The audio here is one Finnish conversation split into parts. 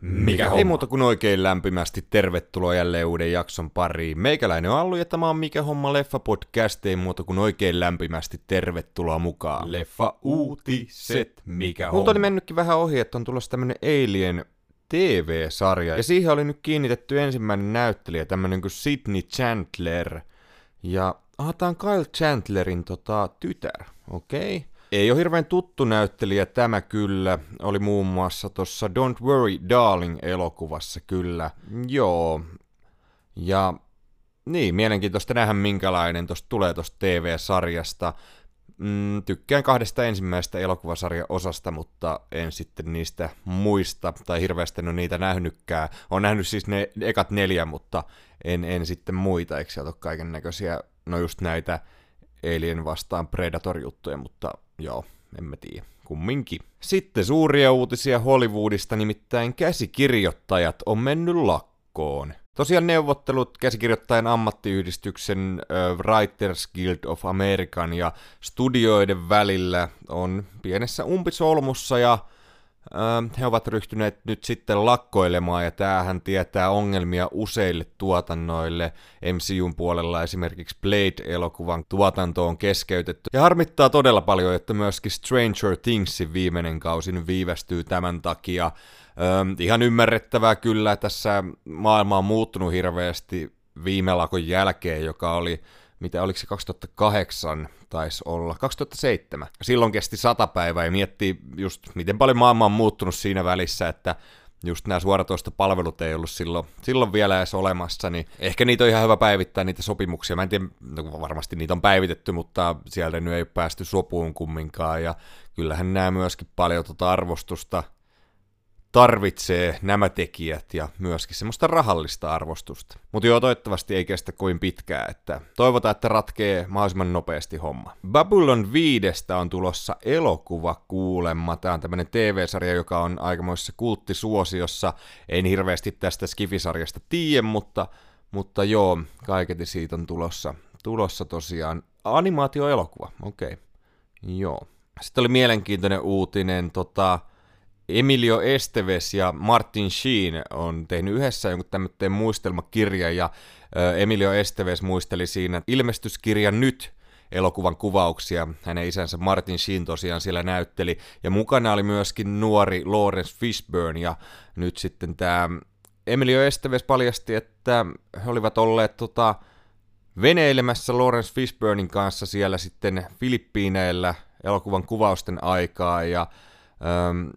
Mikä homma? Ei muuta kuin oikein lämpimästi tervetuloa jälleen uuden jakson pariin. Meikäläinen on Allu ja tämä on Mikä homma leffa podcast. Ei muuta kuin oikein lämpimästi tervetuloa mukaan. Leffa uutiset. Mikä Multa oli homma? mennytkin vähän ohi, että on tulossa tämmönen Alien TV-sarja. Ja siihen oli nyt kiinnitetty ensimmäinen näyttelijä, tämmönen kuin Sidney Chandler. Ja aha, tää on Kyle Chandlerin tota, tytär, okei. Okay. Ei ole hirveän tuttu näyttelijä tämä kyllä. Oli muun muassa tuossa Don't Worry Darling elokuvassa kyllä. Joo. Ja niin, mielenkiintoista nähdä minkälainen tosta tulee tosta TV-sarjasta. Mm, tykkään kahdesta ensimmäisestä elokuvasarjan osasta, mutta en sitten niistä muista, tai hirveästi en ole niitä nähnytkään. Olen nähnyt siis ne ekat neljä, mutta en, en sitten muita, eikö sieltä ole kaiken näköisiä, no just näitä Alien vastaan Predator-juttuja, mutta joo, en mä tiedä. Kumminkin. Sitten suuria uutisia Hollywoodista, nimittäin käsikirjoittajat on mennyt lakkoon. Tosiaan neuvottelut käsikirjoittajan ammattiyhdistyksen äh, Writers Guild of American ja studioiden välillä on pienessä umpisolmussa ja he ovat ryhtyneet nyt sitten lakkoilemaan ja tämähän tietää ongelmia useille tuotannoille. MCUn puolella esimerkiksi Blade-elokuvan tuotanto on keskeytetty. Ja harmittaa todella paljon, että myöskin Stranger Thingsin viimeinen kausi viivästyy tämän takia. Öm, ihan ymmärrettävää kyllä, tässä maailma on muuttunut hirveästi viime lakon jälkeen, joka oli, mitä oliko se 2008 taisi olla, 2007. Silloin kesti sata päivää ja miettii just, miten paljon maailma on muuttunut siinä välissä, että just nämä suoratoistopalvelut ei ollut silloin, silloin vielä edes olemassa, niin ehkä niitä on ihan hyvä päivittää niitä sopimuksia. Mä en tiedä, no varmasti niitä on päivitetty, mutta sieltä nyt ei ole päästy sopuun kumminkaan, ja kyllähän nämä myöskin paljon tuota arvostusta tarvitsee nämä tekijät ja myöskin semmoista rahallista arvostusta. Mutta joo, toivottavasti ei kestä kuin pitkään, että toivotaan, että ratkee mahdollisimman nopeasti homma. Babylon 5 on tulossa elokuva kuulemma. Tämä on tämmönen TV-sarja, joka on aikamoisessa kulttisuosiossa. En hirveästi tästä Skifisarjasta tiedä, mutta, mutta joo, kaiketi siitä on tulossa, tulossa tosiaan animaatioelokuva. Okei, okay. joo. Sitten oli mielenkiintoinen uutinen, tota, Emilio Esteves ja Martin Sheen on tehnyt yhdessä jonkun tämmöinen muistelmakirja, ja Emilio Esteves muisteli siinä ilmestyskirja nyt elokuvan kuvauksia. Hänen isänsä Martin Sheen tosiaan siellä näytteli, ja mukana oli myöskin nuori Lawrence Fishburne, ja nyt sitten tämä Emilio Esteves paljasti, että he olivat olleet tota, veneilemässä Lawrence Fishburnin kanssa siellä sitten Filippiineillä elokuvan kuvausten aikaa, ja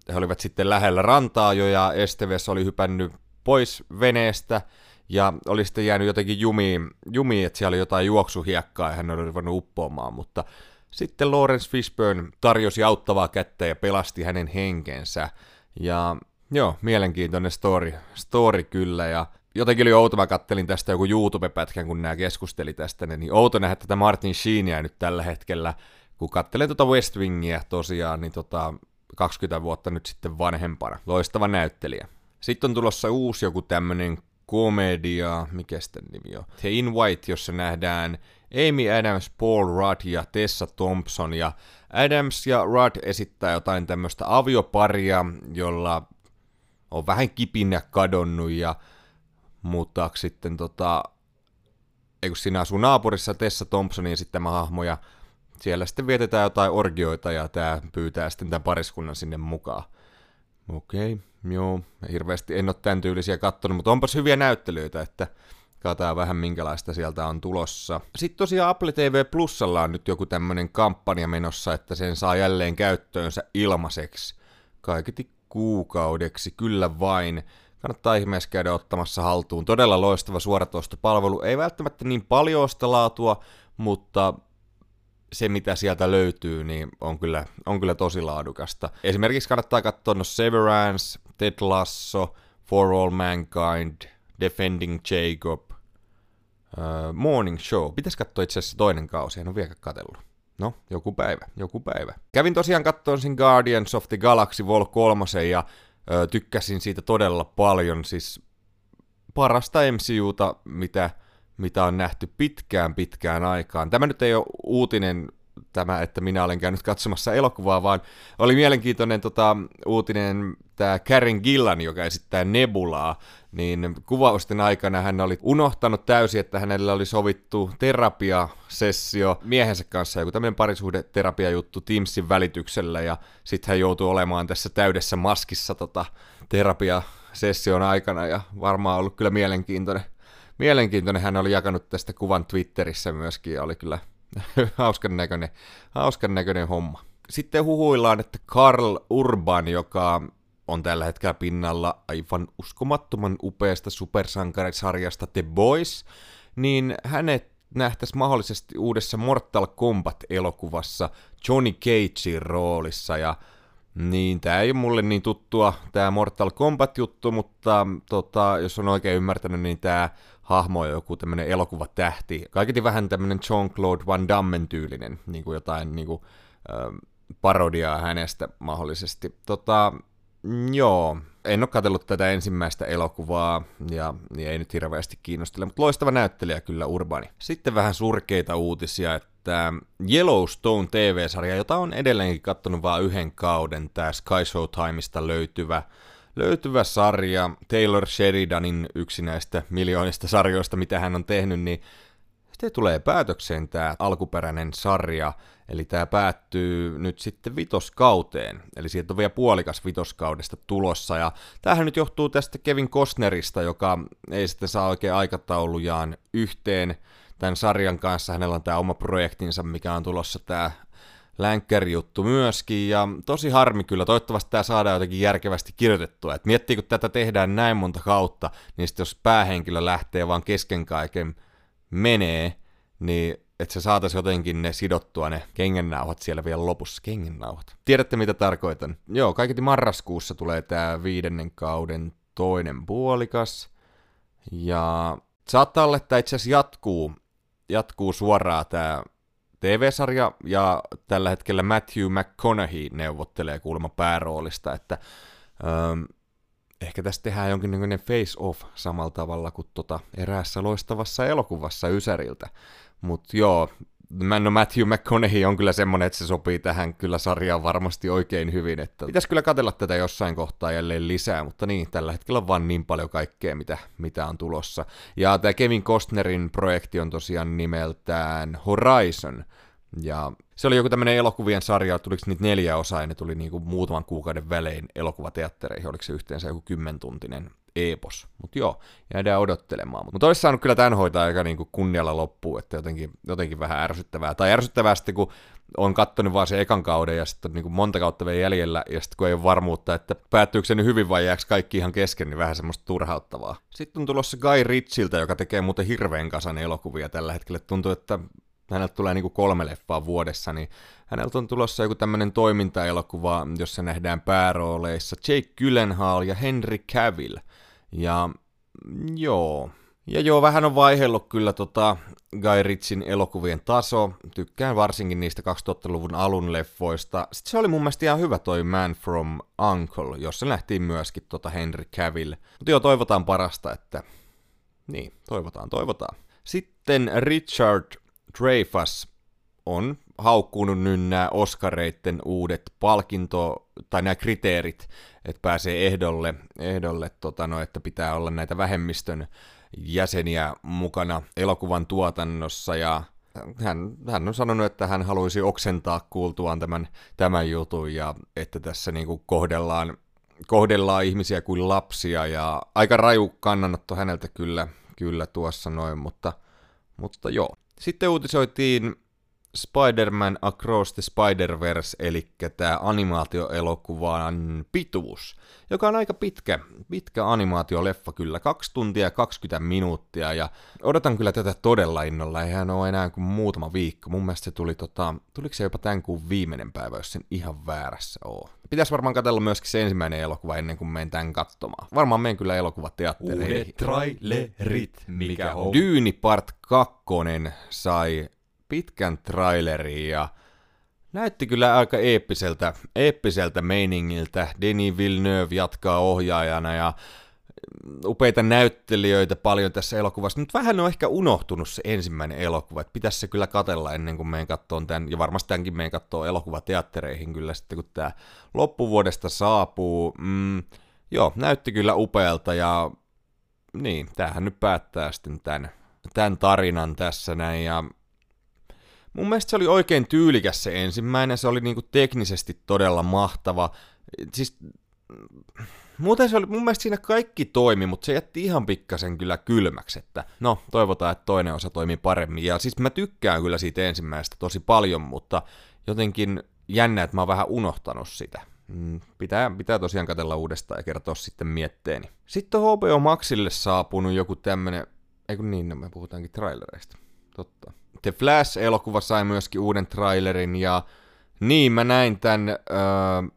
he olivat sitten lähellä rantaa jo ja Esteves oli hypännyt pois veneestä ja oli sitten jäänyt jotenkin jumiin, jumiin että siellä oli jotain juoksuhiekkaa ja hän oli ruvennut uppoamaan, mutta sitten Lawrence Fishburne tarjosi auttavaa kättä ja pelasti hänen henkensä. Ja joo, mielenkiintoinen story, story kyllä ja jotenkin oli outo, mä kattelin tästä joku YouTube-pätkän, kun nämä keskusteli tästä, niin outo nähdä tätä Martin Sheenia nyt tällä hetkellä, kun katselen tuota West Wingia tosiaan, niin tota, 20 vuotta nyt sitten vanhempana. Loistava näyttelijä. Sitten on tulossa uusi joku tämmönen komedia, mikä sitten nimi on? The In White, jossa nähdään Amy Adams, Paul Rudd ja Tessa Thompson. Ja Adams ja Rudd esittää jotain tämmöistä avioparia, jolla on vähän kipinä kadonnut ja mutta sitten tota, ei kun siinä asuu naapurissa Tessa Thompsonin esittämä hahmo ja siellä sitten vietetään jotain orgioita ja tämä pyytää sitten tämän pariskunnan sinne mukaan. Okei, okay, joo, hirveästi en ole tämän tyylisiä kattonut, mutta onpas hyviä näyttelyitä, että katsotaan vähän minkälaista sieltä on tulossa. Sitten tosiaan Apple TV Plusalla on nyt joku tämmönen kampanja menossa, että sen saa jälleen käyttöönsä ilmaiseksi. Kaiketi kuukaudeksi, kyllä vain. Kannattaa ihmeessä käydä ottamassa haltuun. Todella loistava suoratoistopalvelu. Ei välttämättä niin paljon sitä laatua, mutta se, mitä sieltä löytyy, niin on kyllä, on kyllä tosi laadukasta. Esimerkiksi kannattaa katsoa no Severance, Ted Lasso, For All Mankind, Defending Jacob, uh, Morning Show. Pitäisi katsoa itse asiassa toinen kausi, en ole vielä katsellut. No, joku päivä, joku päivä. Kävin tosiaan katsomaan sin Guardians of the Galaxy Vol 3 ja ö, tykkäsin siitä todella paljon. Siis parasta MCUta, mitä mitä on nähty pitkään pitkään aikaan. Tämä nyt ei ole uutinen tämä, että minä olen käynyt katsomassa elokuvaa, vaan oli mielenkiintoinen tota, uutinen tämä Karen Gillan, joka esittää Nebulaa, niin kuvausten aikana hän oli unohtanut täysin, että hänellä oli sovittu terapiasessio miehensä kanssa, joku tämmöinen parisuhdeterapiajuttu Teamsin välityksellä, ja sitten hän joutui olemaan tässä täydessä maskissa tota, terapiasession aikana, ja varmaan ollut kyllä mielenkiintoinen. Mielenkiintoinen hän oli jakanut tästä kuvan Twitterissä myöskin, ja oli kyllä hauskan näköinen, hauskan näköinen homma. Sitten huhuillaan, että Karl Urban, joka on tällä hetkellä pinnalla aivan uskomattoman upeasta supersankarisarjasta The Boys, niin hänet nähtäisi mahdollisesti uudessa Mortal Kombat-elokuvassa Johnny Cagein roolissa, ja niin, tämä ei ole mulle niin tuttua, tämä Mortal Kombat-juttu, mutta tota, jos on oikein ymmärtänyt, niin tämä hahmo on joku tämmöinen elokuvatähti. Kaiketi vähän tämmöinen Jean-Claude Van Damme tyylinen, niin kuin jotain niin kuin, äh, parodiaa hänestä mahdollisesti. Tota, joo, en ole katsellut tätä ensimmäistä elokuvaa, ja niin ei nyt hirveästi kiinnostele, mutta loistava näyttelijä kyllä Urbani. Sitten vähän surkeita uutisia, että Yellowstone TV-sarja, jota on edelleenkin kattonut vain yhden kauden, tämä Sky Showtimeista löytyvä löytyvä sarja, Taylor Sheridanin yksi näistä miljoonista sarjoista, mitä hän on tehnyt, niin sitten tulee päätökseen tämä alkuperäinen sarja, eli tämä päättyy nyt sitten vitoskauteen, eli sieltä on vielä puolikas vitoskaudesta tulossa, ja tämähän nyt johtuu tästä Kevin Costnerista, joka ei sitten saa oikein aikataulujaan yhteen. Tämän sarjan kanssa, hänellä on tämä oma projektinsa, mikä on tulossa tämä länkkärijuttu myöskin, ja tosi harmi kyllä, toivottavasti tämä saadaan jotenkin järkevästi kirjoitettua, että miettii, kun tätä tehdään näin monta kautta, niin sitten jos päähenkilö lähtee vaan kesken kaiken menee, niin että se saataisiin jotenkin ne sidottua ne kengennauhat siellä vielä lopussa. Kengennauhat. Tiedätte mitä tarkoitan? Joo, kaiketi marraskuussa tulee tämä viidennen kauden toinen puolikas. Ja saattaa olla, että itse asiassa jatkuu, jatkuu suoraan tämä TV-sarja, ja tällä hetkellä Matthew McConaughey neuvottelee kuulemma pääroolista, että ähm, ehkä tästä tehdään jonkinnäköinen face-off samalla tavalla kuin tota eräässä loistavassa elokuvassa Ysäriltä. Mutta joo, no Matthew McConaughey on kyllä semmonen, että se sopii tähän kyllä sarjaan varmasti oikein hyvin. Että pitäisi kyllä katella tätä jossain kohtaa jälleen lisää, mutta niin, tällä hetkellä on vaan niin paljon kaikkea, mitä, mitä on tulossa. Ja tämä Kevin Costnerin projekti on tosiaan nimeltään Horizon, ja se oli joku tämmöinen elokuvien sarja, tuliko niitä neljä osaa, ja ne tuli niinku muutaman kuukauden välein elokuvateattereihin, oliko se yhteensä joku kymmentuntinen epos. Mutta joo, jäädään odottelemaan. Mutta olisi saanut kyllä tämän hoitaa aika niinku kunnialla loppuun, että jotenkin, jotenkin vähän ärsyttävää. Tai ärsyttävää sitten, kun on kattonut vaan se ekan kauden ja sitten niin monta kautta vielä jäljellä, ja sitten kun ei ole varmuutta, että päättyykö se nyt hyvin vai jääkö kaikki ihan kesken, niin vähän semmoista turhauttavaa. Sitten on tulossa Guy Ritchiltä, joka tekee muuten hirveän kasan elokuvia tällä hetkellä. Tuntuu, että häneltä tulee niin kuin kolme leffaa vuodessa, niin häneltä on tulossa joku tämmöinen toimintaelokuva, jossa nähdään päärooleissa Jake Gyllenhaal ja Henry Cavill. Ja joo, ja joo, vähän on vaihellut kyllä tota Guy Ritchin elokuvien taso. Tykkään varsinkin niistä 2000-luvun alun leffoista. Sitten se oli mun mielestä ihan hyvä toi Man from Uncle, jossa nähtiin myöskin tota Henry Cavill. Mutta joo, toivotaan parasta, että... Niin, toivotaan, toivotaan. Sitten Richard Dreyfus on haukkunut nyt nämä Oscareitten uudet palkinto, tai nämä kriteerit, että pääsee ehdolle, ehdolle tota no, että pitää olla näitä vähemmistön jäseniä mukana elokuvan tuotannossa, ja hän, hän on sanonut, että hän haluaisi oksentaa kuultuaan tämän, tämän jutun, ja että tässä niinku kohdellaan, kohdellaan ihmisiä kuin lapsia, ja aika raju kannanotto häneltä kyllä, kyllä tuossa noin, mutta, mutta joo. Sitten uutisoitiin Spider-Man Across the Spider-Verse, eli tämä animaatioelokuvan pituus, joka on aika pitkä, pitkä animaatioleffa kyllä, 2 tuntia 20 minuuttia, ja odotan kyllä tätä todella innolla, eihän ole enää kuin muutama viikko, mun mielestä se tuli, tota, tuliko se jopa tämän kuun viimeinen päivä, jos sen ihan väärässä oo. Pitäisi varmaan katsella myöskin se ensimmäinen elokuva ennen kuin menen tämän katsomaan. Varmaan menen kyllä elokuvateattereihin. Uudet trailerit, mikä on? Dyyni Part 2 sai pitkän trailerin ja näytti kyllä aika eeppiseltä, eeppiseltä meiningiltä. Denis Villeneuve jatkaa ohjaajana ja upeita näyttelijöitä paljon tässä elokuvassa. Nyt vähän on ehkä unohtunut se ensimmäinen elokuva, että pitäisi se kyllä katella ennen kuin meidän katsoa tämän, ja varmasti tämänkin meidän katsoa elokuvateattereihin kyllä sitten, kun tämä loppuvuodesta saapuu. Mm, joo, näytti kyllä upealta, ja niin, tämähän nyt päättää sitten tämän, tämän tarinan tässä näin, ja mun mielestä se oli oikein tyylikäs se ensimmäinen, se oli niinku teknisesti todella mahtava, siis Muuten se oli, mun mielestä siinä kaikki toimi, mutta se jätti ihan pikkasen kyllä kylmäksi, että no, toivotaan, että toinen osa toimii paremmin. Ja siis mä tykkään kyllä siitä ensimmäisestä tosi paljon, mutta jotenkin jännä, että mä oon vähän unohtanut sitä. Mm, pitää, pitää tosiaan katella uudestaan ja kertoa sitten mietteeni. Sitten on HBO Maxille saapunut joku tämmönen, ei kun niin, no me puhutaankin trailereista. Totta. The Flash-elokuva sai myöskin uuden trailerin ja niin, mä näin tämän äh,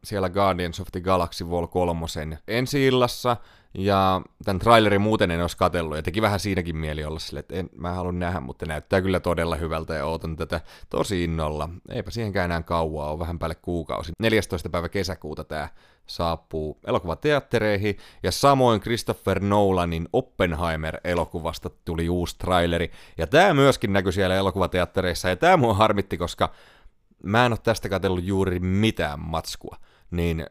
siellä Guardians of the Galaxy Vol 3 ensi illassa, ja tämän trailerin muuten en olisi katsellut, ja teki vähän siinäkin mieli olla sille, että en, mä haluan nähdä, mutta näyttää kyllä todella hyvältä, ja ootan tätä tosi innolla. Eipä siihenkään enää kauaa, on vähän päälle kuukausi. 14. päivä kesäkuuta tämä saapuu elokuvateattereihin, ja samoin Christopher Nolanin Oppenheimer-elokuvasta tuli uusi traileri, ja tämä myöskin näkyi siellä elokuvateattereissa, ja tämä mua harmitti, koska mä en ole tästä katsellut juuri mitään matskua, niin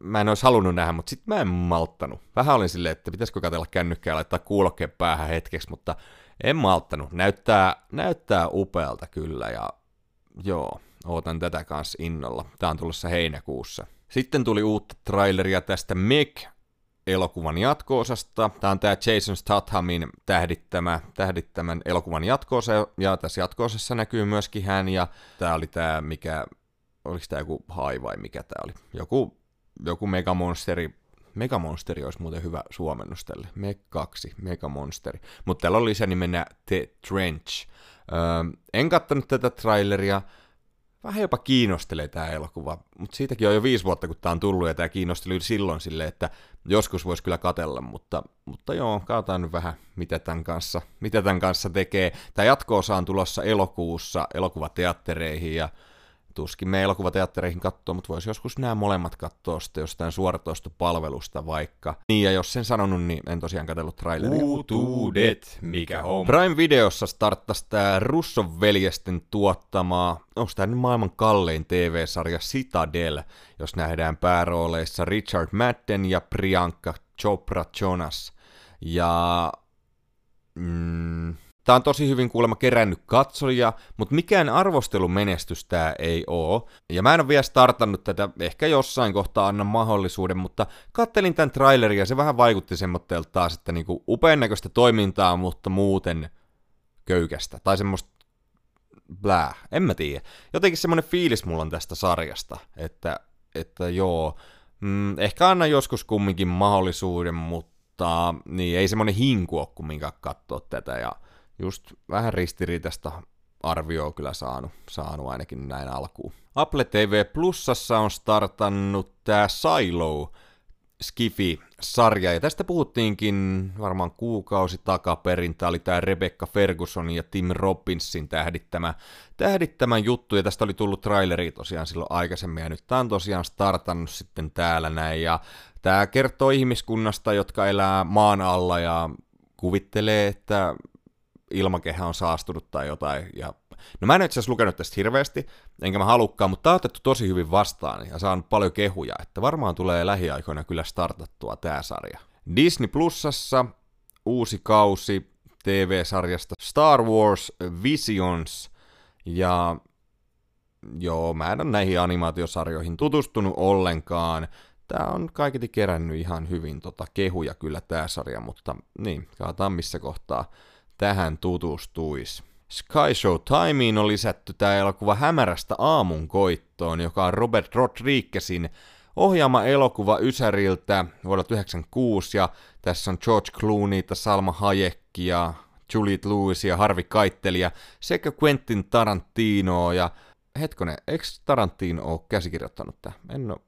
mä en olisi halunnut nähdä, mutta sitten mä en malttanut. Vähän olin silleen, että pitäisikö katella kännykkää ja laittaa kuulokkeen päähän hetkeksi, mutta en malttanut. Näyttää, näyttää upealta kyllä ja joo, ootan tätä kanssa innolla. Tää on tulossa heinäkuussa. Sitten tuli uutta traileria tästä Meg elokuvan jatko-osasta. Tämä on tämä Jason Stathamin tähdittämä, tähdittämän elokuvan jatkoosa, ja tässä jatkoosassa näkyy myöskin hän, ja tämä oli tämä, mikä, oliko tämä joku hai vai mikä tämä oli? Joku, joku megamonsteri, Megamonsteri olisi muuten hyvä suomennus tälle. Meg 2, Megamonsteri. Mutta täällä on lisänimenä The Trench. Öö, en kattanut tätä traileria, vähän jopa kiinnostelee tämä elokuva, mutta siitäkin on jo viisi vuotta, kun tämä on tullut, ja tämä kiinnosteli silloin silleen, että joskus voisi kyllä katella, mutta, mutta joo, katsotaan nyt vähän, mitä tämän kanssa, mitä tämän kanssa tekee. Tämä jatko-osa on tulossa elokuussa elokuvateattereihin, ja tuskin me elokuvateattereihin katsoa, mutta voisi joskus nämä molemmat katsoa sitten jostain suoratoistopalvelusta vaikka. Niin, ja jos sen sanonut, niin en tosiaan katsellut traileria. Uutuudet, mikä on? Prime Videossa starttasi tämä Russon veljesten tuottamaa, onko tämä nyt maailman kallein TV-sarja Citadel, jos nähdään päärooleissa Richard Madden ja Priyanka Chopra Jonas. Ja... Mm, Tämä on tosi hyvin kuulemma kerännyt katsoja, mutta mikään arvostelumenestys tämä ei oo. Ja mä en ole vielä startannut tätä, ehkä jossain kohtaa annan mahdollisuuden, mutta kattelin tämän trailerin ja se vähän vaikutti semmoitteelta taas, että niinku upean näköistä toimintaa, mutta muuten köykästä. Tai semmoista blää, en mä tiedä. Jotenkin semmoinen fiilis mulla on tästä sarjasta, että, että joo, mm, ehkä annan joskus kumminkin mahdollisuuden, mutta niin ei semmoinen hinku ole kumminkaan katsoa tätä ja just vähän ristiriitasta arvioa kyllä saanut, saanut ainakin näin alkuun. Apple TV Plusassa on startannut tämä Silo Skifi-sarja, ja tästä puhuttiinkin varmaan kuukausi takaperin. Tämä oli tämä Rebecca Ferguson ja Tim Robbinsin tähdittämä, tähdittämä juttu, ja tästä oli tullut traileri tosiaan silloin aikaisemmin, ja nyt tämä on tosiaan startannut sitten täällä näin, ja tämä kertoo ihmiskunnasta, jotka elää maan alla, ja kuvittelee, että ilmakehä on saastunut tai jotain. Ja... No mä en itse asiassa lukenut tästä hirveästi, enkä mä halukkaan, mutta tää on otettu tosi hyvin vastaan ja saanut paljon kehuja, että varmaan tulee lähiaikoina kyllä startattua tää sarja. Disney Plusassa uusi kausi TV-sarjasta Star Wars Visions, ja joo, mä en ole näihin animaatiosarjoihin tutustunut ollenkaan. Tää on kaiketi kerännyt ihan hyvin tota kehuja kyllä tää sarja, mutta niin, katsotaan missä kohtaa tähän tutustuisi. Sky Show Timeen on lisätty tämä elokuva Hämärästä aamun koittoon, joka on Robert Rodriguezin ohjaama elokuva Ysäriltä vuodelta 1996, ja tässä on George Clooney, Salma Hayek ja Juliette Lewis ja Harvey Keitel sekä Quentin Tarantino ja hetkonen, eikö Tarantino ole käsikirjoittanut tämä? En oo...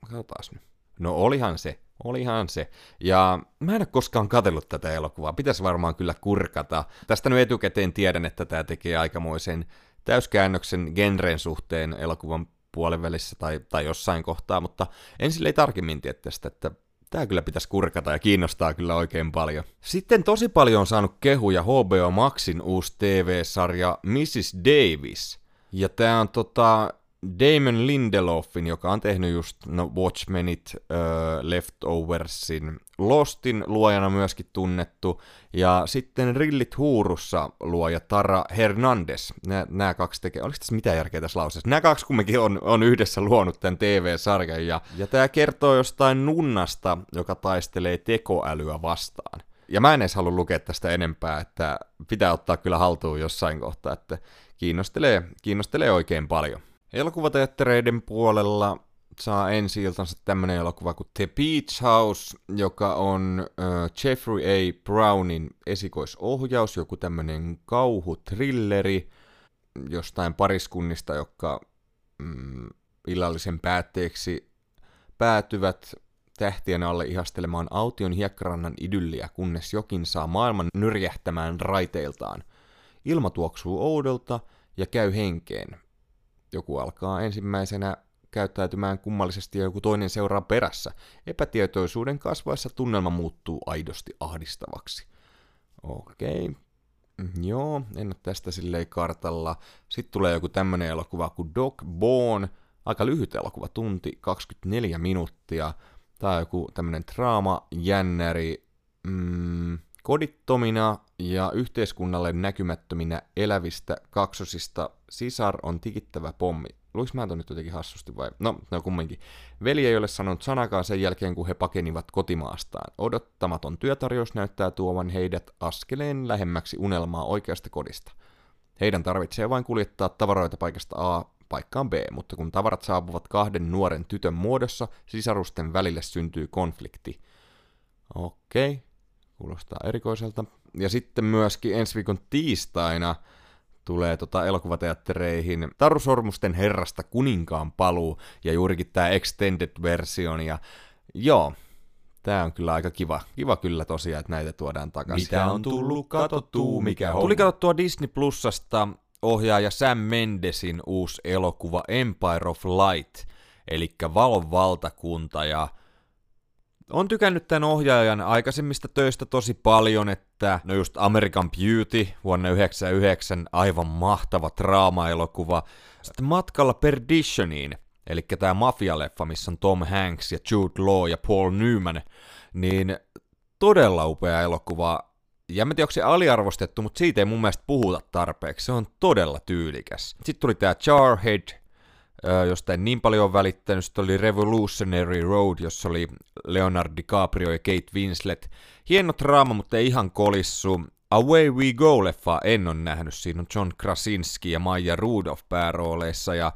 Katsotaan nyt. No olihan se. Olihan se. Ja mä en ole koskaan katsellut tätä elokuvaa. Pitäisi varmaan kyllä kurkata. Tästä nyt etukäteen tiedän, että tämä tekee aikamoisen täyskäännöksen genren suhteen elokuvan puolen välissä tai, tai jossain kohtaa, mutta en sille ei tarkemmin tiedä tästä, että Tää kyllä pitäisi kurkata ja kiinnostaa kyllä oikein paljon. Sitten tosi paljon on saanut kehuja HBO Maxin uusi TV-sarja Mrs. Davis. Ja tää on tota Damon Lindelofin, joka on tehnyt just no, Watchmenit, äh, Leftoversin, Lostin luojana myöskin tunnettu, ja sitten Rillit huurussa luoja Tara Hernandez. Nämä kaksi tekee, oliko tässä mitään järkeä tässä lauseessa? Nämä kaksi kumminkin on, on yhdessä luonut tämän TV-sarjan, ja, ja tämä kertoo jostain nunnasta, joka taistelee tekoälyä vastaan. Ja mä en edes halua lukea tästä enempää, että pitää ottaa kyllä haltuun jossain kohtaa, että kiinnostelee, kiinnostelee oikein paljon. Elokuvateattereiden puolella saa ensi iltansa tämmönen elokuva kuin The Beach House, joka on äh, Jeffrey A. Brownin esikoisohjaus, joku tämmönen kauhutrilleri jostain pariskunnista, jotka mm, illallisen päätteeksi päätyvät tähtien alle ihastelemaan aution hiekkarannan idylliä, kunnes jokin saa maailman nyrjähtämään raiteiltaan. Ilma tuoksuu oudolta ja käy henkeen joku alkaa ensimmäisenä käyttäytymään kummallisesti ja joku toinen seuraa perässä. Epätietoisuuden kasvaessa tunnelma muuttuu aidosti ahdistavaksi. Okei. Joo, en ole tästä silleen kartalla. Sitten tulee joku tämmönen elokuva kuin Dog Bone. Aika lyhyt elokuva, tunti 24 minuuttia. Tää on joku tämmönen draama, jännäri, mm, kodittomina ja yhteiskunnalle näkymättöminä elävistä kaksosista sisar on tikittävä pommi. Luis mä nyt jotenkin hassusti vai? No, no kumminkin. Veli ei ole sanonut sanakaan sen jälkeen, kun he pakenivat kotimaastaan. Odottamaton työtarjous näyttää tuovan heidät askeleen lähemmäksi unelmaa oikeasta kodista. Heidän tarvitsee vain kuljettaa tavaroita paikasta A paikkaan B, mutta kun tavarat saapuvat kahden nuoren tytön muodossa, sisarusten välille syntyy konflikti. Okei, kuulostaa erikoiselta. Ja sitten myöskin ensi viikon tiistaina tulee tota elokuvateattereihin Taru Sormusten herrasta kuninkaan paluu ja juurikin tämä extended version ja joo, Tää on kyllä aika kiva. Kiva kyllä tosiaan, että näitä tuodaan takaisin. Mitä on tullut katsottua, mikä on? Tuli katsottua Disney Plusasta ohjaaja Sam Mendesin uusi elokuva Empire of Light, eli Valon valtakunta, ja on tykännyt tämän ohjaajan aikaisemmista töistä tosi paljon, että no just American Beauty vuonna 1999, aivan mahtava draama-elokuva. Sitten matkalla Perditioniin, eli tämä mafialeffa, missä on Tom Hanks ja Jude Law ja Paul Newman, niin todella upea elokuva. Ja mä tiedä, onko se aliarvostettu, mutta siitä ei mun mielestä puhuta tarpeeksi. Se on todella tyylikäs. Sitten tuli tämä Jarhead, josta en niin paljon välittänyt. Sitten oli Revolutionary Road, jossa oli Leonardo DiCaprio ja Kate Winslet. Hieno draama, mutta ei ihan kolissu. Away We Go-leffa en ole nähnyt. Siinä on John Krasinski ja Maija Rudolph päärooleissa. Ja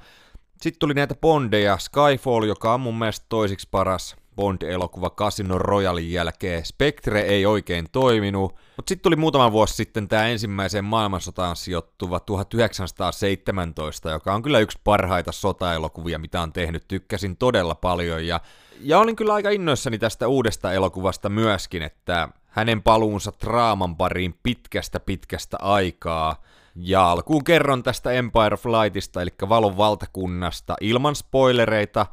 sitten tuli näitä Bondeja. Skyfall, joka on mun mielestä toisiksi paras Bond-elokuva Casino Royalin jälkeen. Spectre ei oikein toiminut, mutta sitten tuli muutama vuosi sitten tämä ensimmäiseen maailmansotaan sijoittuva 1917, joka on kyllä yksi parhaita sotaelokuvia, mitä on tehnyt. Tykkäsin todella paljon ja, ja olin kyllä aika innoissani tästä uudesta elokuvasta myöskin, että hänen paluunsa draaman pariin pitkästä pitkästä aikaa. Ja alkuun kerron tästä Empire of Lightista, eli Valon valtakunnasta, ilman spoilereita,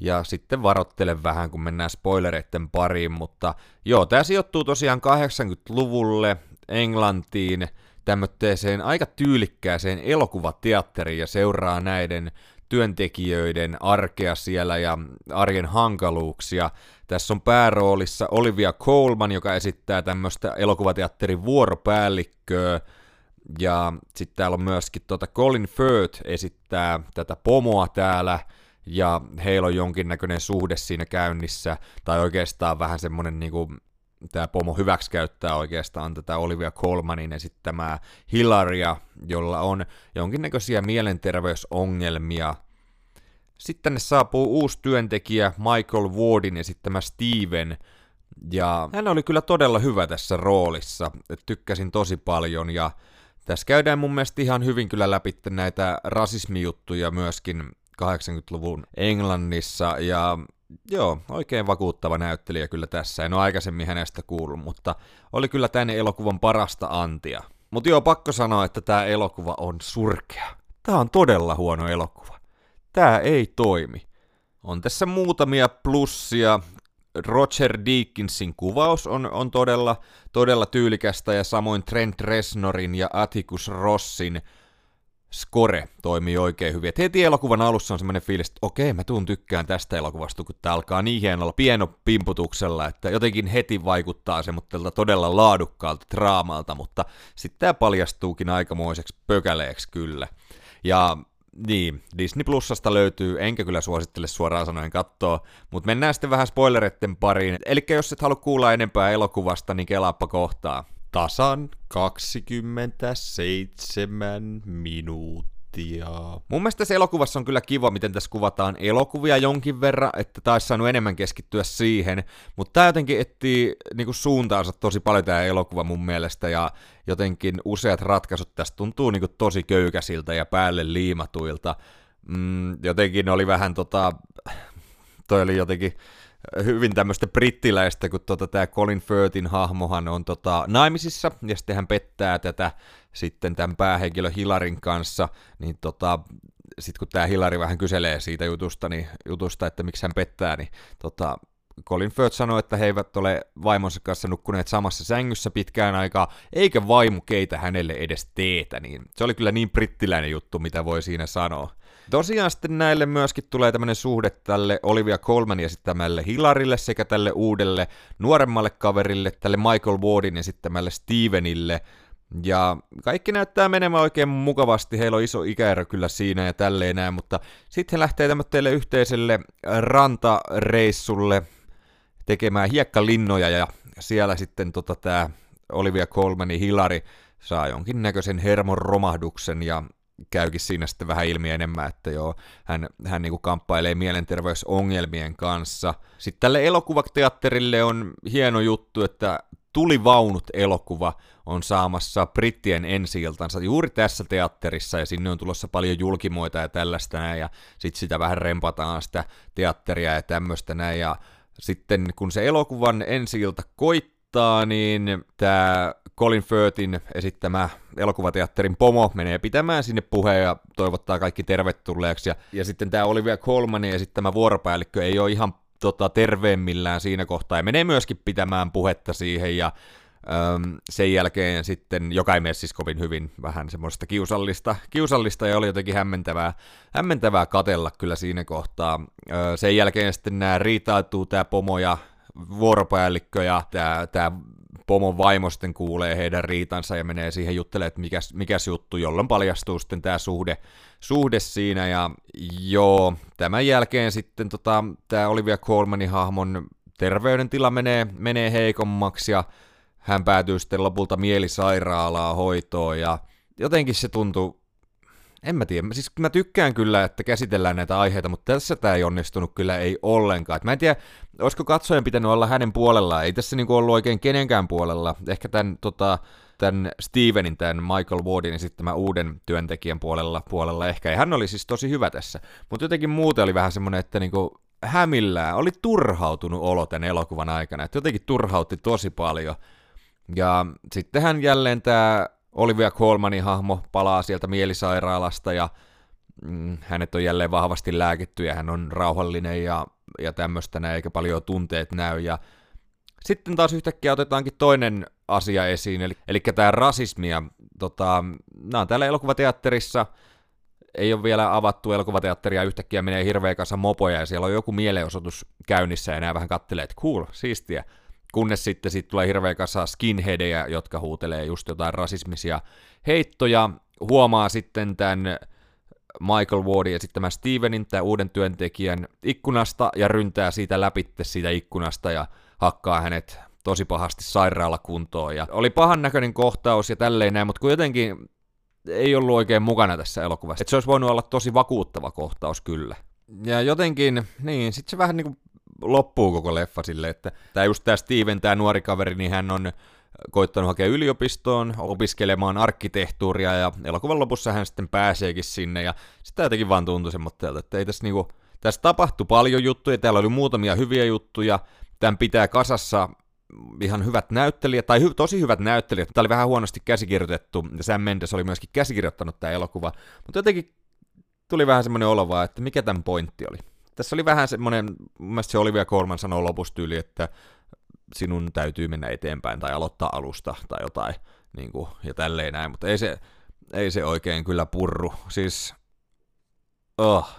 ja sitten varoittelen vähän, kun mennään spoilereiden pariin, mutta joo, tämä sijoittuu tosiaan 80-luvulle Englantiin tämmöiseen aika tyylikkääseen elokuvateatteriin ja seuraa näiden työntekijöiden arkea siellä ja arjen hankaluuksia. Tässä on pääroolissa Olivia Colman, joka esittää tämmöistä elokuvateatterin vuoropäällikköä, ja sitten täällä on myöskin tota Colin Firth esittää tätä pomoa täällä, ja heillä on jonkinnäköinen suhde siinä käynnissä, tai oikeastaan vähän semmoinen niin kuin tämä pomo hyväksikäyttää oikeastaan tätä Olivia Colmanin esittämää Hilaria, jolla on jonkinnäköisiä mielenterveysongelmia. Sitten tänne saapuu uusi työntekijä Michael Wardin esittämä Steven, ja hän oli kyllä todella hyvä tässä roolissa, tykkäsin tosi paljon, ja tässä käydään mun mielestä ihan hyvin kyllä läpi näitä rasismijuttuja myöskin 80-luvun Englannissa ja joo, oikein vakuuttava näyttelijä kyllä tässä. En ole aikaisemmin hänestä kuullut, mutta oli kyllä tänne elokuvan parasta antia. Mutta joo, pakko sanoa, että tämä elokuva on surkea. Tämä on todella huono elokuva. Tämä ei toimi. On tässä muutamia plussia. Roger Deakinsin kuvaus on, on todella, todella tyylikästä ja samoin Trent Resnorin ja Atticus Rossin score toimii oikein hyvin. Et heti elokuvan alussa on semmoinen fiilis, että okei, mä tuun tykkään tästä elokuvasta, kun tää alkaa niin hienolla pieno pimputuksella, että jotenkin heti vaikuttaa semmoittelta todella laadukkaalta draamalta, mutta sitten tämä paljastuukin aikamoiseksi pökäleeksi kyllä. Ja niin, Disney Plusasta löytyy, enkä kyllä suosittele suoraan sanoen katsoa, mutta mennään sitten vähän spoilereiden pariin. Eli jos et halua kuulla enempää elokuvasta, niin kelaappa kohtaa. Tasan 27 minuuttia. Mun mielestä tässä elokuvassa on kyllä kiva, miten tässä kuvataan elokuvia jonkin verran, että taisi saanut enemmän keskittyä siihen, mutta tämä jotenkin etsii niinku suuntaansa tosi paljon tämä elokuva mun mielestä, ja jotenkin useat ratkaisut tästä tuntuu niinku tosi köykäisiltä ja päälle liimatuilta. Mm, jotenkin oli vähän tota, toi oli jotenkin hyvin tämmöistä brittiläistä, kun tota, tämä Colin Firthin hahmohan on tota, naimisissa, ja sitten hän pettää tätä sitten tämän päähenkilö Hilarin kanssa, niin tota, sitten kun tämä Hilari vähän kyselee siitä jutusta, niin, jutusta että miksi hän pettää, niin tota, Colin Firth sanoi, että he eivät ole vaimonsa kanssa nukkuneet samassa sängyssä pitkään aikaa, eikä vaimo keitä hänelle edes teetä, niin se oli kyllä niin brittiläinen juttu, mitä voi siinä sanoa. Tosiaan sitten näille myöskin tulee tämmöinen suhde tälle Olivia Colman esittämälle Hilarille sekä tälle uudelle nuoremmalle kaverille, tälle Michael Wardin esittämälle Stevenille, ja kaikki näyttää menemään oikein mukavasti, heillä on iso ikäero kyllä siinä ja tälleen näin, mutta sitten he lähtee tämmöiselle yhteiselle rantareissulle tekemään hiekkalinnoja ja siellä sitten tota tämä Olivia Colmanin Hilari saa jonkin näköisen hermon romahduksen ja käykin siinä sitten vähän ilmi enemmän, että joo, hän, hän niin kuin kamppailee mielenterveysongelmien kanssa. Sitten tälle elokuvateatterille on hieno juttu, että Tulivaunut elokuva on saamassa brittien ensi juuri tässä teatterissa, ja sinne on tulossa paljon julkimoita ja tällaista näin, ja sitten sitä vähän rempataan sitä teatteria ja tämmöistä näin, ja sitten kun se elokuvan ensi koittaa, niin tämä Colin Firthin esittämä elokuvateatterin pomo menee pitämään sinne puheen ja toivottaa kaikki tervetulleeksi. Ja, ja sitten tämä Olivia Colmanin esittämä vuoropäällikkö ei ole ihan tota, terveemmillään siinä kohtaa ja menee myöskin pitämään puhetta siihen ja sen jälkeen sitten, joka ei mene siis kovin hyvin, vähän semmoista kiusallista, kiusallista ja oli jotenkin hämmentävää, hämmentävää katella kyllä siinä kohtaa. Sen jälkeen sitten nämä riitautuu tämä pomo ja vuoropäällikkö ja tämä, tämä pomon vaimo sitten kuulee heidän riitansa ja menee siihen juttelemaan, että mikäs, mikäs juttu, jolloin paljastuu sitten tämä suhde, suhde siinä. Ja joo, tämän jälkeen sitten tota, tämä Olivia Colmanin hahmon terveydentila menee, menee heikommaksi ja hän päätyy sitten lopulta mielisairaalaa hoitoon ja jotenkin se tuntuu en mä tiedä. Siis mä tykkään kyllä, että käsitellään näitä aiheita, mutta tässä tämä ei onnistunut kyllä ei ollenkaan. Et mä en tiedä, olisiko katsojen pitänyt olla hänen puolellaan. Ei tässä niinku ollut oikein kenenkään puolella. Ehkä tämän, tota, tämän Stevenin, tämän Michael Wardin esittämän uuden työntekijän puolella, puolella ehkä. Ja hän oli siis tosi hyvä tässä. Mutta jotenkin muuten oli vähän semmoinen, että niinku hämillään oli turhautunut olo tämän elokuvan aikana. Että jotenkin turhautti tosi paljon. Ja sittenhän jälleen tämä Olivia Colmanin hahmo palaa sieltä mielisairaalasta ja mm, hänet on jälleen vahvasti lääkitty ja hän on rauhallinen ja, ja tämmöistä näin, eikä paljon tunteet näy. Ja sitten taas yhtäkkiä otetaankin toinen asia esiin, eli, eli tämä rasismi. Ja, tota, nämä on täällä elokuvateatterissa, ei ole vielä avattu elokuvateatteria, yhtäkkiä menee hirveä kasa mopoja ja siellä on joku mielenosoitus käynnissä ja nämä vähän kattelee, että cool, siistiä kunnes sitten siitä tulee hirveä kasa skinheadejä, jotka huutelee just jotain rasismisia heittoja. Huomaa sitten tämän Michael Wardin ja sitten tämä Stevenin, tämä uuden työntekijän ikkunasta ja ryntää siitä läpitte siitä ikkunasta ja hakkaa hänet tosi pahasti sairaalakuntoon. Ja oli pahan näköinen kohtaus ja tälleen näin, mutta kun jotenkin ei ollut oikein mukana tässä elokuvassa. Et se olisi voinut olla tosi vakuuttava kohtaus kyllä. Ja jotenkin, niin, sitten se vähän niin kuin loppuu koko leffa sille, että tämä just tämä Steven, tämä nuori kaveri, niin hän on koittanut hakea yliopistoon opiskelemaan arkkitehtuuria ja elokuvan lopussa hän sitten pääseekin sinne. Ja sitä jotenkin vaan tuntui semmoitteelta, että ei tässä niinku, tässä tapahtui paljon juttuja, täällä oli muutamia hyviä juttuja, tämän pitää kasassa ihan hyvät näyttelijät, tai hy, tosi hyvät näyttelijät. Tämä oli vähän huonosti käsikirjoitettu, ja Sam Mendes oli myöskin käsikirjoittanut tämä elokuva, mutta jotenkin tuli vähän semmoinen olo vaan, että mikä tämän pointti oli Tässä oli vähän semmoinen, mun mielestä se Olivia Colman sanoo lopustyyli, että sinun täytyy mennä eteenpäin tai aloittaa alusta tai jotain, niin kuin, ja tälleen näin, mutta ei se, ei se oikein kyllä purru. Siis, oh,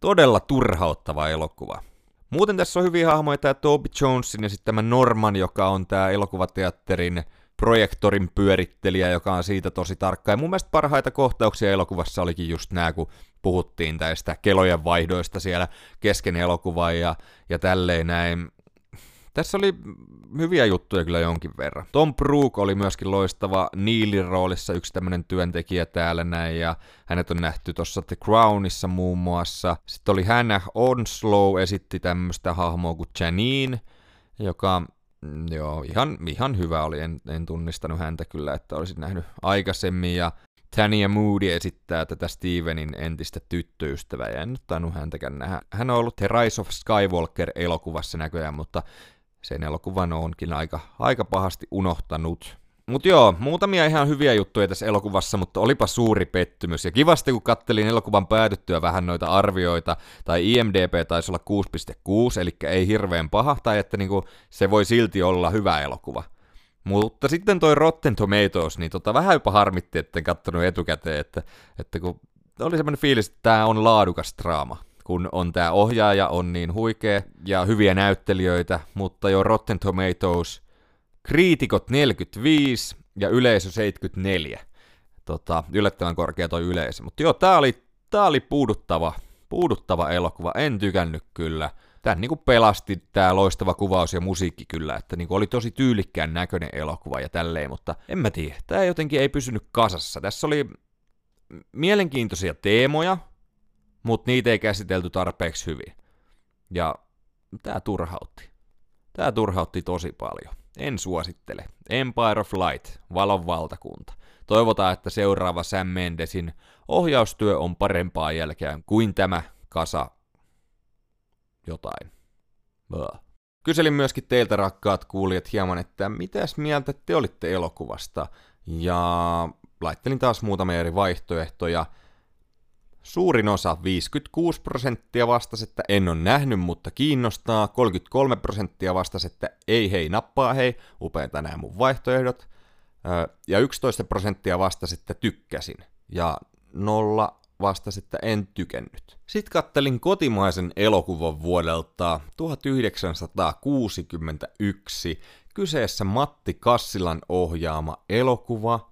todella turhauttava elokuva. Muuten tässä on hyviä hahmoja tämä Toby Jonesin ja sitten tämä Norman, joka on tämä elokuvateatterin projektorin pyörittelijä, joka on siitä tosi tarkka. Ja mun mielestä parhaita kohtauksia elokuvassa olikin just nämä, kun puhuttiin tästä kelojen vaihdoista siellä kesken elokuvaa ja, ja tälleen näin. Tässä oli hyviä juttuja kyllä jonkin verran. Tom Brook oli myöskin loistava Neilin roolissa yksi tämmöinen työntekijä täällä näin, ja hänet on nähty tuossa The Crownissa muun muassa. Sitten oli Hannah Onslow esitti tämmöistä hahmoa kuin Janine, joka joo, ihan, ihan hyvä oli, en, en tunnistanut häntä kyllä, että olisin nähnyt aikaisemmin, ja Tania Moody esittää tätä Stevenin entistä tyttöystävää, ja en nyt tainnut häntäkään nähdä. Hän on ollut The Rise of Skywalker-elokuvassa näköjään, mutta sen elokuvan onkin aika, aika pahasti unohtanut. Mutta joo, muutamia ihan hyviä juttuja tässä elokuvassa, mutta olipa suuri pettymys. Ja kivasti kun kattelin elokuvan päätyttyä vähän noita arvioita, tai IMDB taisi olla 6.6, eli ei hirveän paha, tai että niinku, se voi silti olla hyvä elokuva. Mutta sitten toi Rotten Tomatoes, niin tota, vähän jopa harmitti, etten kattonut etukäteen, että, että kun oli semmoinen fiilis, että tämä on laadukas draama kun on tämä ohjaaja on niin huikea ja hyviä näyttelijöitä, mutta jo Rotten Tomatoes, kriitikot 45 ja yleisö 74. Tota, yllättävän korkea toi yleisö. Mutta joo, tää oli, tää oli puuduttava, puuduttava elokuva. En tykännyt kyllä. Tän niinku pelasti tää loistava kuvaus ja musiikki kyllä, että niinku oli tosi tyylikkään näköinen elokuva ja tälleen, mutta en mä tiedä. Tää jotenkin ei pysynyt kasassa. Tässä oli mielenkiintoisia teemoja, mutta niitä ei käsitelty tarpeeksi hyvin. Ja tämä turhautti. Tämä turhautti tosi paljon. En suosittele. Empire of Light, valon valtakunta. Toivotaan, että seuraava Sam Mendesin ohjaustyö on parempaa jälkeen kuin tämä kasa jotain. Blah. Kyselin myöskin teiltä rakkaat kuulijat hieman, että mitäs mieltä te olitte elokuvasta. Ja laittelin taas muutamia eri vaihtoehtoja. Suurin osa, 56 prosenttia vastasi, että en ole nähnyt, mutta kiinnostaa. 33 prosenttia vastasi, että ei hei, nappaa hei, upeita nämä mun vaihtoehdot. Ja 11 prosenttia vastasi, että tykkäsin. Ja nolla vastasi, että en tykännyt. Sitten kattelin kotimaisen elokuvan vuodelta 1961. Kyseessä Matti Kassilan ohjaama elokuva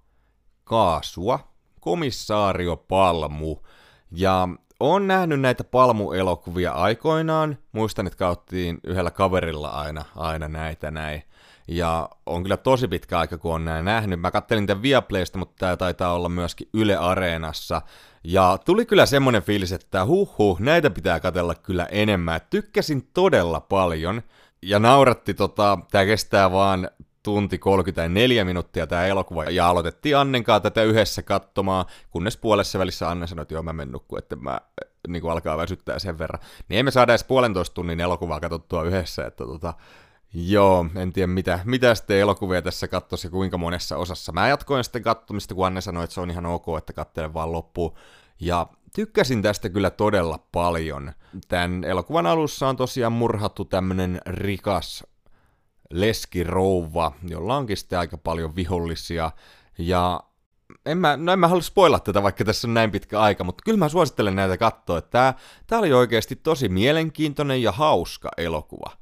Kaasua, komissaario Palmu – ja on nähnyt näitä palmuelokuvia aikoinaan. Muistan, että kauttiin yhdellä kaverilla aina, aina näitä näin. Ja on kyllä tosi pitkä aika, kun on näin nähnyt. Mä kattelin tämän Viaplaysta, mutta tämä taitaa olla myöskin Yle Areenassa. Ja tuli kyllä semmonen fiilis, että huh näitä pitää katella kyllä enemmän. Tykkäsin todella paljon. Ja nauratti, tota, tämä kestää vaan tunti 34 minuuttia tämä elokuva, ja aloitettiin Annenkaan tätä yhdessä katsomaan, kunnes puolessa välissä Anne sanoi, että joo, mä menen nukkuun, että mä niin kuin alkaa väsyttää sen verran. Niin emme saada edes puolentoista tunnin elokuvaa katsottua yhdessä, että tota, Joo, en tiedä mitä, mitä sitten elokuvia tässä katsoisi ja kuinka monessa osassa. Mä jatkoin sitten katsomista, kun Anne sanoi, että se on ihan ok, että katselen vaan loppuun. Ja tykkäsin tästä kyllä todella paljon. Tämän elokuvan alussa on tosiaan murhattu tämmönen rikas leskirouva, jolla onkin sitten aika paljon vihollisia. Ja en mä, no en mä halua spoilata tätä, vaikka tässä on näin pitkä aika, mutta kyllä mä suosittelen näitä katsoa. Tää, tää oli oikeasti tosi mielenkiintoinen ja hauska elokuva.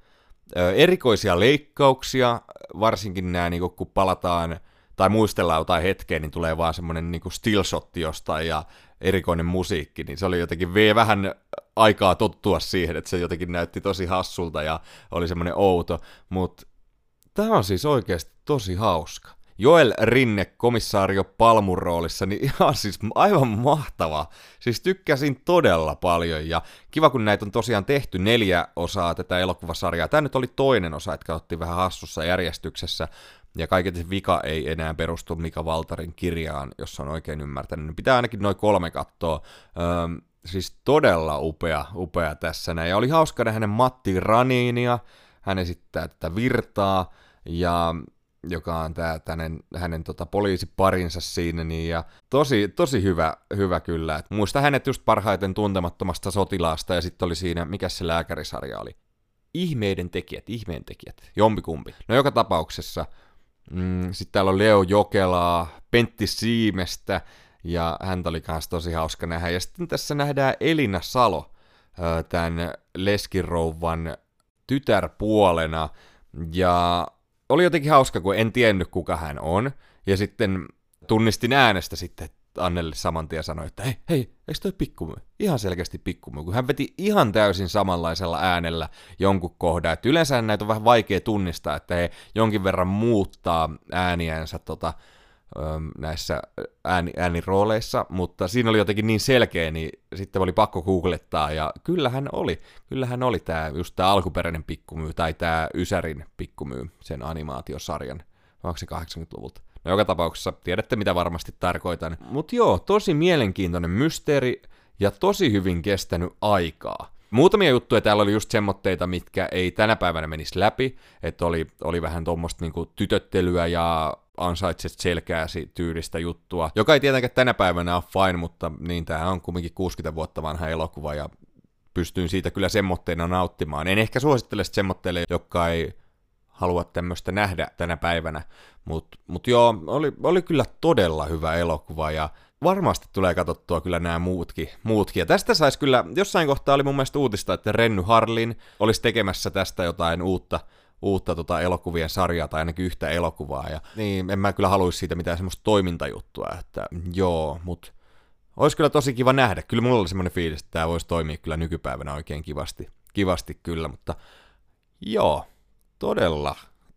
Ö, erikoisia leikkauksia, varsinkin nämä, niin kun palataan tai muistellaan jotain hetkeä, niin tulee vaan semmoinen niin stillshotti jostain ja erikoinen musiikki, niin se oli jotenkin vee vähän aikaa tottua siihen, että se jotenkin näytti tosi hassulta ja oli semmoinen outo, mutta Tämä on siis oikeasti tosi hauska. Joel Rinne komissaario Palmun roolissa, niin ihan siis aivan mahtava. Siis tykkäsin todella paljon ja kiva kun näitä on tosiaan tehty neljä osaa tätä elokuvasarjaa. Tämä nyt oli toinen osa, että katsottiin vähän hassussa järjestyksessä. Ja kaiketi vika ei enää perustu Mika Valtarin kirjaan, jos on oikein ymmärtänyt. Niin pitää ainakin noin kolme katsoa. Öö, siis todella upea, upea tässä näin. Ja oli hauska nähdä Matti Raniinia. Hän esittää tätä virtaa. Ja joka on tää, hänen, hänen tota, poliisiparinsa siinä, niin, ja tosi, tosi hyvä, hyvä kyllä. Et muista hänet just parhaiten tuntemattomasta sotilaasta, ja sitten oli siinä, mikä se lääkärisarja oli? Ihmeiden tekijät, ihmeen tekijät, jompikumpi. No joka tapauksessa, mm, sitten täällä on Leo Jokelaa, Pentti Siimestä, ja häntä oli kanssa tosi hauska nähdä. Ja sitten tässä nähdään Elina Salo, tämän leskirouvan tytärpuolena, ja oli jotenkin hauska, kun en tiennyt kuka hän on, ja sitten tunnistin äänestä sitten Annelle saman tien sanoi, että hei, hei, eikö toi pikkumyy? Ihan selkeästi pikkumyy, kun hän veti ihan täysin samanlaisella äänellä jonkun kohdan. Että yleensä näitä on vähän vaikea tunnistaa, että he jonkin verran muuttaa ääniänsä tota, näissä ääni, äänirooleissa, mutta siinä oli jotenkin niin selkeä, niin sitten oli pakko googlettaa, ja kyllähän oli, kyllähän oli tämä just tämä alkuperäinen pikkumyy, tai tämä Ysärin pikkumyy, sen animaatiosarjan, se 80-luvulta. No joka tapauksessa tiedätte, mitä varmasti tarkoitan. Mutta joo, tosi mielenkiintoinen mysteeri, ja tosi hyvin kestänyt aikaa. Muutamia juttuja täällä oli just semmoitteita, mitkä ei tänä päivänä menisi läpi, että oli, oli vähän tuommoista niinku tytöttelyä ja ansaitset selkääsi tyylistä juttua, joka ei tietenkään tänä päivänä ole fine, mutta niin tämä on kumminkin 60 vuotta vanha elokuva ja pystyin siitä kyllä semmoitteina nauttimaan. En ehkä suosittele semmoitteille, jotka ei halua tämmöistä nähdä tänä päivänä, mutta mut joo, oli, oli kyllä todella hyvä elokuva ja varmasti tulee katsottua kyllä nämä muutkin. muutkin. Ja tästä saisi kyllä, jossain kohtaa oli mun mielestä uutista, että Renny Harlin olisi tekemässä tästä jotain uutta, uutta tota elokuvien sarjaa tai ainakin yhtä elokuvaa. Ja, niin en mä kyllä haluaisi siitä mitään semmoista toimintajuttua, että joo, mutta olisi kyllä tosi kiva nähdä. Kyllä mulla oli semmoinen fiilis, että tämä voisi toimia kyllä nykypäivänä oikein kivasti, kivasti kyllä, mutta joo, todella,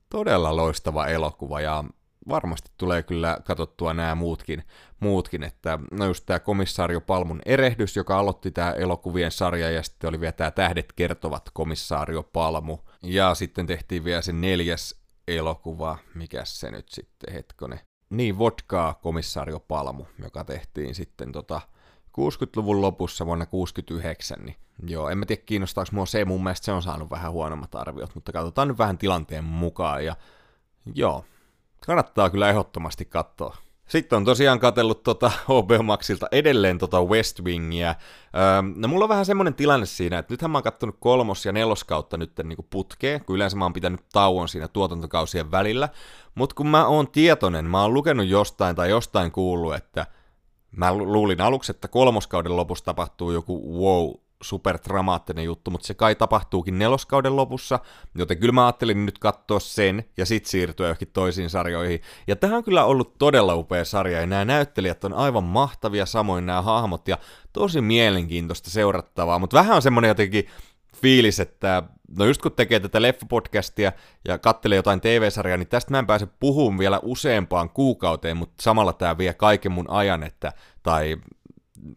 todella loistava elokuva ja varmasti tulee kyllä katsottua nämä muutkin, muutkin että no just tämä komissaario Palmun erehdys, joka aloitti tämä elokuvien sarja, ja sitten oli vielä tämä Tähdet kertovat komissaario Palmu, ja sitten tehtiin vielä se neljäs elokuva, mikä se nyt sitten, hetkone, niin, Vodkaa komissaario Palmu, joka tehtiin sitten tota 60-luvun lopussa vuonna 69, niin joo, en mä tiedä kiinnostaako mua se, mun mielestä se on saanut vähän huonommat arviot, mutta katsotaan nyt vähän tilanteen mukaan, ja joo, Kannattaa kyllä ehdottomasti katsoa. Sitten on tosiaan katsellut tota HBO Maxilta edelleen tota West Wingia. Öö, no mulla on vähän semmonen tilanne siinä, että nythän mä oon kattonut kolmos- ja neloskautta nyt niin putkeen, kun yleensä mä oon pitänyt tauon siinä tuotantokausien välillä. Mutta kun mä oon tietoinen, mä oon lukenut jostain tai jostain kuullut, että mä luulin aluksi, että kolmoskauden lopussa tapahtuu joku wow super dramaattinen juttu, mutta se kai tapahtuukin neloskauden lopussa, joten kyllä mä ajattelin nyt katsoa sen ja sitten siirtyä johonkin toisiin sarjoihin. Ja tähän on kyllä ollut todella upea sarja, ja nämä näyttelijät on aivan mahtavia, samoin nämä hahmot, ja tosi mielenkiintoista seurattavaa, mutta vähän on semmoinen jotenkin fiilis, että no just kun tekee tätä leffapodcastia ja kattelee jotain TV-sarjaa, niin tästä mä en pääse puhumaan vielä useampaan kuukauteen, mutta samalla tämä vie kaiken mun ajan, että, tai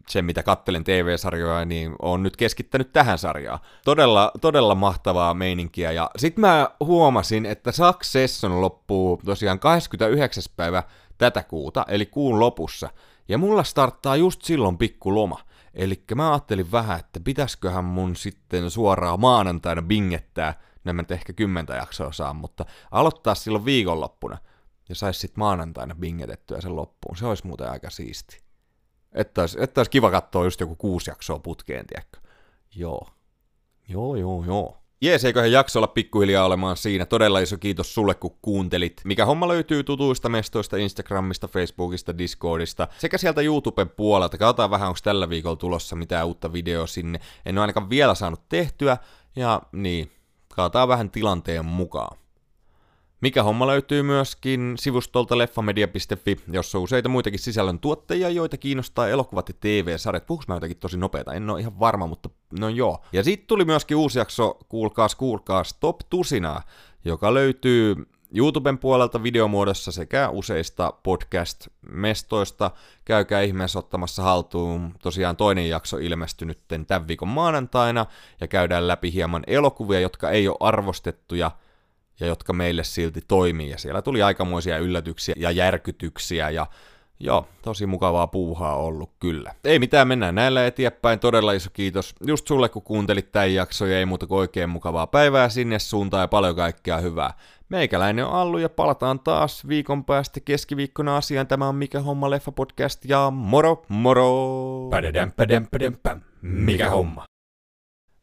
se, mitä kattelen TV-sarjoja, niin on nyt keskittänyt tähän sarjaan. Todella, todella mahtavaa meininkiä. Ja sitten mä huomasin, että Succession loppuu tosiaan 29. päivä tätä kuuta, eli kuun lopussa. Ja mulla starttaa just silloin pikku loma. Eli mä ajattelin vähän, että pitäisköhän mun sitten suoraan maanantaina bingettää, no en mä nyt ehkä kymmentä jaksoa saa, mutta aloittaa silloin viikonloppuna. Ja sais sitten maanantaina bingetettyä sen loppuun. Se olisi muuten aika siisti. Että olisi, että olisi kiva katsoa just joku kuusi jaksoa putkeen, tiedätkö? Joo. Joo, joo, joo. Jees, eiköhän jakso olla pikkuhiljaa olemaan siinä. Todella iso kiitos sulle, kun kuuntelit. Mikä homma löytyy tutuista mestoista, Instagramista, Facebookista, Discordista sekä sieltä YouTuben puolelta. Katsotaan vähän, onko tällä viikolla tulossa mitään uutta videoa sinne. En ole ainakaan vielä saanut tehtyä. Ja niin, katsotaan vähän tilanteen mukaan. Mikä homma löytyy myöskin sivustolta leffamedia.fi, jossa on useita muitakin sisällön tuottajia, joita kiinnostaa elokuvat ja TV-sarjat. Puhuks mä jotakin tosi nopeeta? En ole ihan varma, mutta no joo. Ja sitten tuli myöskin uusi jakso, kuulkaas, kuulkaas, Top Tusinaa, joka löytyy YouTuben puolelta videomuodossa sekä useista podcast-mestoista. Käykää ihmeessä ottamassa haltuun. Tosiaan toinen jakso ilmestynyt tämän viikon maanantaina ja käydään läpi hieman elokuvia, jotka ei ole arvostettuja – ja jotka meille silti toimii. Ja siellä tuli aikamoisia yllätyksiä ja järkytyksiä ja Joo, tosi mukavaa puuhaa ollut kyllä. Ei mitään, mennään näillä eteenpäin. Todella iso kiitos just sulle, kun kuuntelit tämän jakson ja ei muuta kuin oikein mukavaa päivää sinne suuntaan ja paljon kaikkea hyvää. Meikäläinen on Allu ja palataan taas viikon päästä keskiviikkona asiaan. Tämä on Mikä Homma Leffa Podcast ja moro moro! Päm. Mikä homma?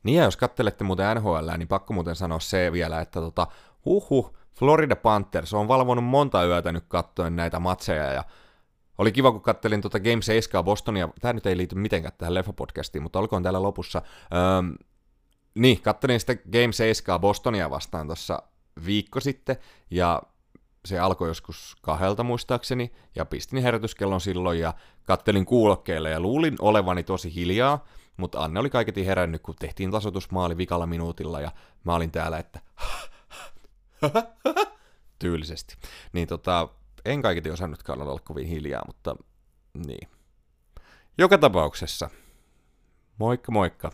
Niin ja jos kattelette muuten NHL, niin pakko muuten sanoa se vielä, että tota, huhhuh, Florida Panthers on valvonut monta yötä nyt kattoen näitä matseja ja oli kiva, kun kattelin tuota Game 7 Bostonia, tämä nyt ei liity mitenkään tähän leffapodcastiin, mutta olkoon täällä lopussa. Öm, niin, kattelin sitä Game 7 Bostonia vastaan tuossa viikko sitten, ja se alkoi joskus kahdelta muistaakseni, ja pistin herätyskellon silloin, ja kattelin kuulokkeille, ja luulin olevani tosi hiljaa, mutta Anne oli kaiketi herännyt, kun tehtiin tasoitusmaali vikalla minuutilla, ja mä olin täällä, että tyylisesti. Niin tota, en kaiketi osannutkaan olla kovin hiljaa, mutta niin. Joka tapauksessa, moikka moikka.